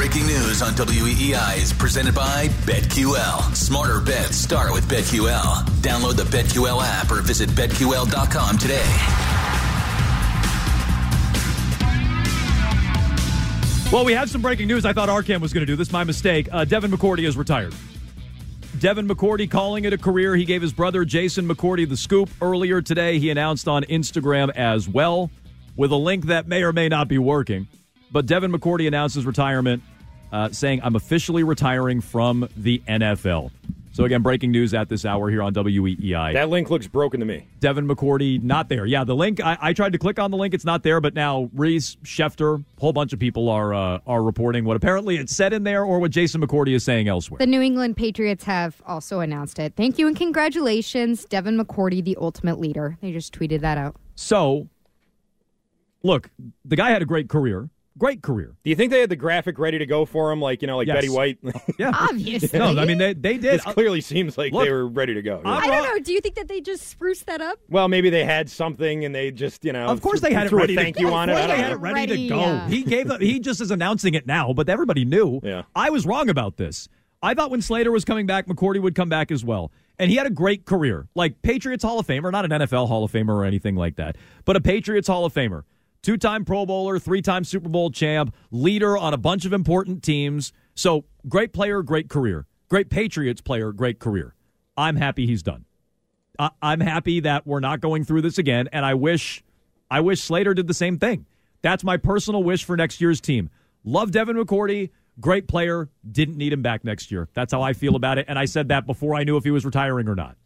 Breaking news on WEEI is presented by BetQL. Smarter bets start with BetQL. Download the BetQL app or visit BetQL.com today. Well, we had some breaking news. I thought Arcan was going to do this. My mistake. Uh, Devin McCourty is retired. Devin McCourty calling it a career. He gave his brother Jason McCourty the scoop earlier today. He announced on Instagram as well with a link that may or may not be working. But Devin McCourty announces retirement, uh, saying, I'm officially retiring from the NFL. So, again, breaking news at this hour here on WEEI. That link looks broken to me. Devin McCourty, not there. Yeah, the link, I, I tried to click on the link. It's not there, but now Reiss, Schefter, a whole bunch of people are uh, are reporting what apparently it said in there or what Jason McCourty is saying elsewhere. The New England Patriots have also announced it. Thank you and congratulations, Devin McCourty, the ultimate leader. They just tweeted that out. So, look, the guy had a great career. Great career. Do you think they had the graphic ready to go for him, like you know, like Yes. Betty White? Yeah. Obviously. No, I mean, they, they did. this clearly seems like Look, they were ready to go. I don't know. Do you think that they just spruced that up? Well, maybe they had something and they just, you know, Of course, they had it threw ready a thank to you on it. they had it ready, Ready, to go. yeah. He gave. The, he just is announcing it now, but everybody knew. Yeah. I was wrong about this. I thought when Slater was coming back, McCourty would come back as well, and he had a great career, like Patriots Hall of Famer, not an NFL Hall of Famer or anything like that, but a Patriots Hall of Famer, two-time Pro Bowler, three-time Super Bowl champ, leader on a bunch of important teams. So great player, great career, great Patriots player, great career. I'm happy he's done. I- I'm happy that we're not going through this again, and I wish, I wish Slater did the same thing. That's my personal wish for next year's team. Love Devin McCourty, great player. Didn't need him back next year. That's how I feel about it, and I said that before I knew if he was retiring or not.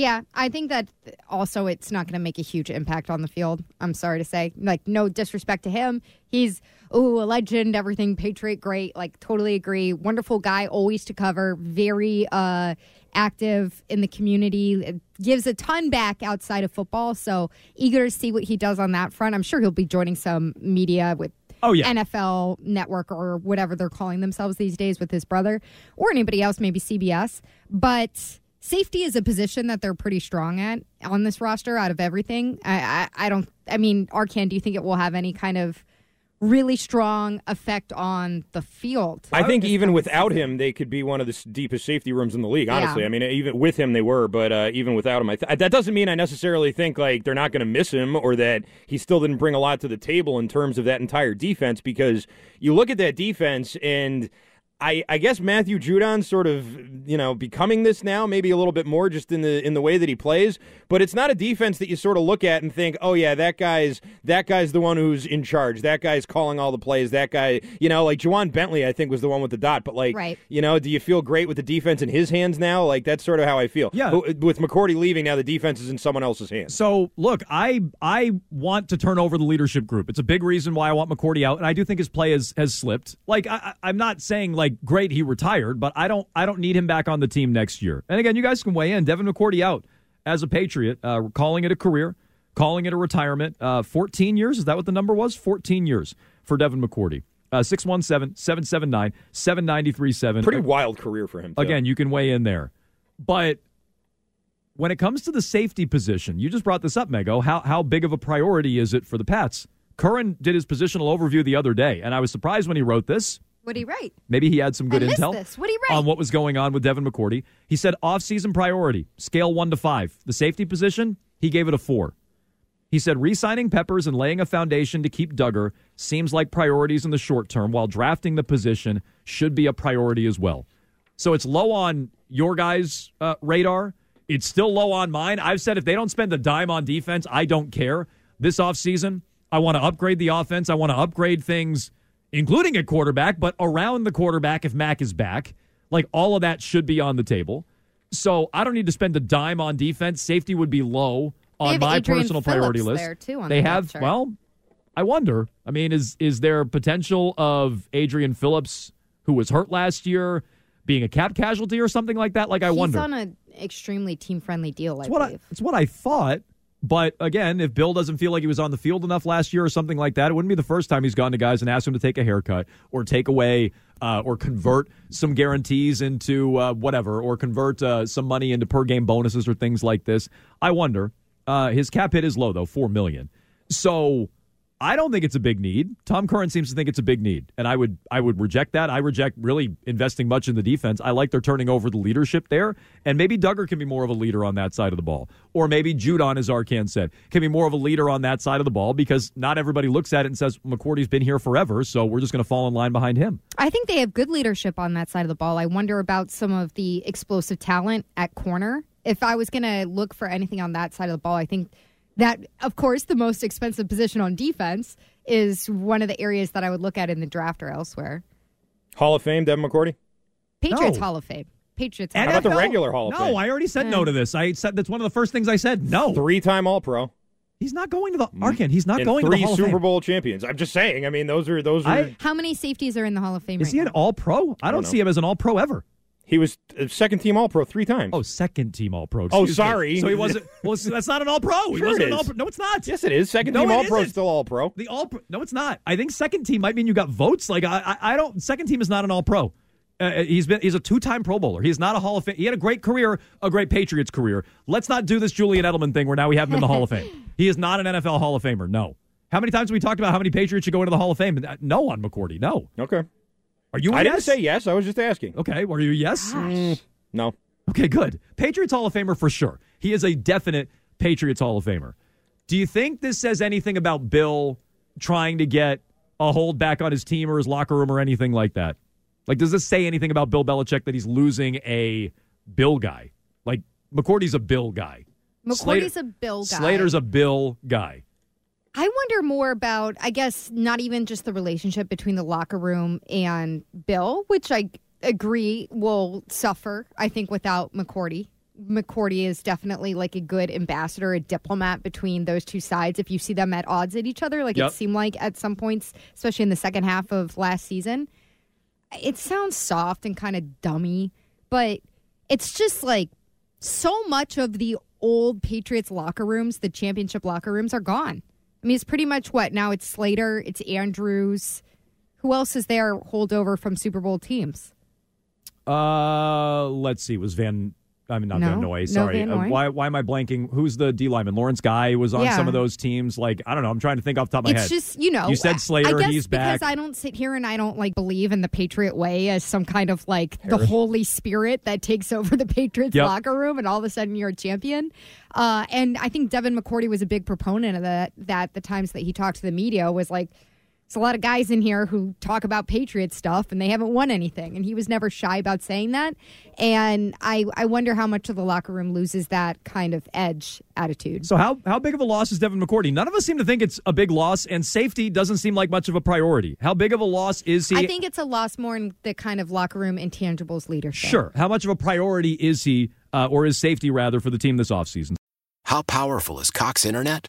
Yeah, I think that also it's not going to make a huge impact on the field. I'm sorry to say. Like, no disrespect to him. He's, oh, a legend, everything, Patriot, great. Like, totally agree. Wonderful guy, always to cover, very uh, active in the community, gives a ton back outside of football. So, eager to see what he does on that front. I'm sure he'll be joining some media with Oh, yeah. NFL network or whatever they're calling themselves these days with his brother or anybody else, maybe CBS. But safety is a position that they're pretty strong at on this roster out of everything. I, I, I don't, I mean, Arcan, do you think it will have any kind of really strong effect on the field? I think even without him, they could be one of the deepest safety rooms in the league. Yeah. Honestly, I mean, even with him, they were, but uh, even without him, I th- that doesn't mean I necessarily think like they're not going to miss him or that he still didn't bring a lot to the table in terms of that entire defense. Because you look at that defense and. I, I guess Matthew Judon sort of you know becoming this now maybe a little bit more just in the in the way that he plays but it's not a defense that you sort of look at and think oh yeah that guy's that guy's the one who's in charge that guy's calling all the plays that guy you know like Ja'Whaun Bentley I think was the one with the dot but like Right. you know do you feel great with the defense in his hands now like that's sort of how I feel Yeah. With McCourty leaving now the defense is in someone else's hands So look, I I want to turn over the leadership group. It's a big reason why I want McCourty out, and I do think his play has has slipped. Like I, I- I'm not saying like great he retired, but I don't I don't need him back on the team next year. And again, you guys can weigh in. Devin McCourty out as a Patriot, uh, calling it a career, calling it a retirement. Uh, 14 years is that what the number was? 14 years for Devin McCourty. Uh, 617 779 7937. pretty wild career for him too. Again, you can weigh in there. But when it comes to the safety position, you just brought this up, Mego. How, how big of a priority is it for the Pats? Curran did his positional overview the other day, and I was surprised when he wrote this. What you write? Maybe he had some good I intel this. What you write? on what was going on with Devin McCourty. He said off-season priority, scale one to five. The safety position, he gave it a four. He said re-signing Peppers and laying a foundation to keep Dugger seems like priorities in the short term, while drafting the position should be a priority as well. So it's low on your guys' uh, radar. It's still low on mine. I've said if they don't spend a dime on defense, I don't care. This offseason, I want to upgrade the offense. I want to upgrade things, including a quarterback, but around the quarterback if Mac is back. Like all of that should be on the table. So I don't need to spend a dime on defense. Safety would be low on my Adrian personal Phillips priority list. too, they the have chart. well, I wonder. I mean, is is there potential of Adrian Phillips, who was hurt last year, being a cap casualty or something like that? Like I He's wonder. on an extremely team friendly deal, I It's what I, believe. it's what I thought. But again, if Bill doesn't feel like he was on the field enough last year or something like that, it wouldn't be the first time he's gone to guys and asked him to take a haircut or take away uh, or convert some guarantees into uh, whatever or convert uh, some money into per game bonuses or things like this. I wonder. Uh, his cap hit is low though, four million. So I don't think it's a big need. Tom Curran seems to think it's a big need, and I would I would reject that. I reject really investing much in the defense. I like they're turning over the leadership there, and maybe Dugger can be more of a leader on that side of the ball, or maybe Judon, as Arcan said, can be more of a leader on that side of the ball because not everybody looks at it and says McCourty's been here forever, so we're just going to fall in line behind him. I think they have good leadership on that side of the ball. I wonder about some of the explosive talent at corner. If I was going to look for anything on that side of the ball, I think that, of course, the most expensive position on defense is one of the areas that I would look at in the draft or elsewhere. Hall of Fame, Devin McCourty. Patriots No. Hall of Fame. Patriots. How Hall about of the Fame. regular Hall of no, Fame? I already said no hmm. to this. I said that's one of the first things I said. No, Three-time All-Pro. he's not going to the hmm. Arcan. He's not and going to three the Hall of Super Fame. Bowl champions. I'm just saying. I mean, those are those are. I- How many safeties are in the Hall of Fame Is right he an? All Pro? I don't know. see him as an All Pro ever. He was second-team All-Pro three times. Oh, second team All Pro. Oh, sorry. So he wasn't. Well, that's not an All Pro. He Sure wasn't it an. All Pro. No, it's not. yes, it is. Second-team No, it All-Pro, isn't. still All-Pro. The All Pro. No, it's not. I think second team might mean you got votes. Like I, I, I don't. Second team is not an All Pro. Uh, he's been. He's a two time Pro Bowler. He's not a Hall of Fame. He had a great career, a great Patriots career. Let's not do this Julian Edelman thing where now we have him in the Hall of Fame. He is not an NFL Hall of Famer. No. How many times have we talked about how many Patriots should go into the Hall of Fame? Uh, No on McCourty. No. Okay. Are you? a I didn't say yes. I was just asking. Okay. Were you a yes? Mm, no. Okay, good. Patriots Hall of Famer for sure. He is a definite Patriots Hall of Famer. Do you think this says anything about Bill trying to get a hold back on his team or his locker room or anything like that? Like, does this say anything about Bill Belichick that he's losing a Bill guy? Like, McCourty's a Bill guy. McCourty's Slater- a Bill guy. Slater's a Bill guy. I wonder more about, I guess, not even just the relationship between the locker room and Bill, which I agree will suffer, I think, without McCourty. McCourty is definitely like a good ambassador, a diplomat between those two sides. If you see them at odds at each other, like Yep. it seemed like at some points, especially in the second half of last season, it sounds soft and kind of dummy, but it's just like so much of the old Patriots locker rooms, the championship locker rooms, are gone. I mean, it's pretty much what now it's Slater, it's Andrews. Who else is there holdover from Super Bowl teams? Uh, let's see. Was Van? I mean, not No, Noy. no Sorry. Van Uh, why? Why am I blanking? Who's the D lineman? Lawrence Guy was on Yeah. some of those teams. Like I don't know. I'm trying to think off the top of my it's head. just you know You said Slater, I guess he's because. I don't sit here and I don't like believe in the Patriot way as some kind of like the Holy Spirit that takes over the Patriots Yep. locker room and all of a sudden you're a champion. Uh, and I think Devin McCourty was a big proponent of that. That the times that he talked to the media was like. There's a lot of guys in here who talk about Patriot stuff and they haven't won anything. And he was never shy about saying that. And I, I wonder how much of the locker room loses that kind of edge attitude. So how how big of a loss is Devin McCourty? None of us seem to think it's a big loss, and safety doesn't seem like much of a priority. How big of a loss is he? I think it's a loss more in the kind of locker room intangibles leadership. sure. How much of a priority is he, uh, or is safety rather, for the team this offseason? How powerful is Cox Internet?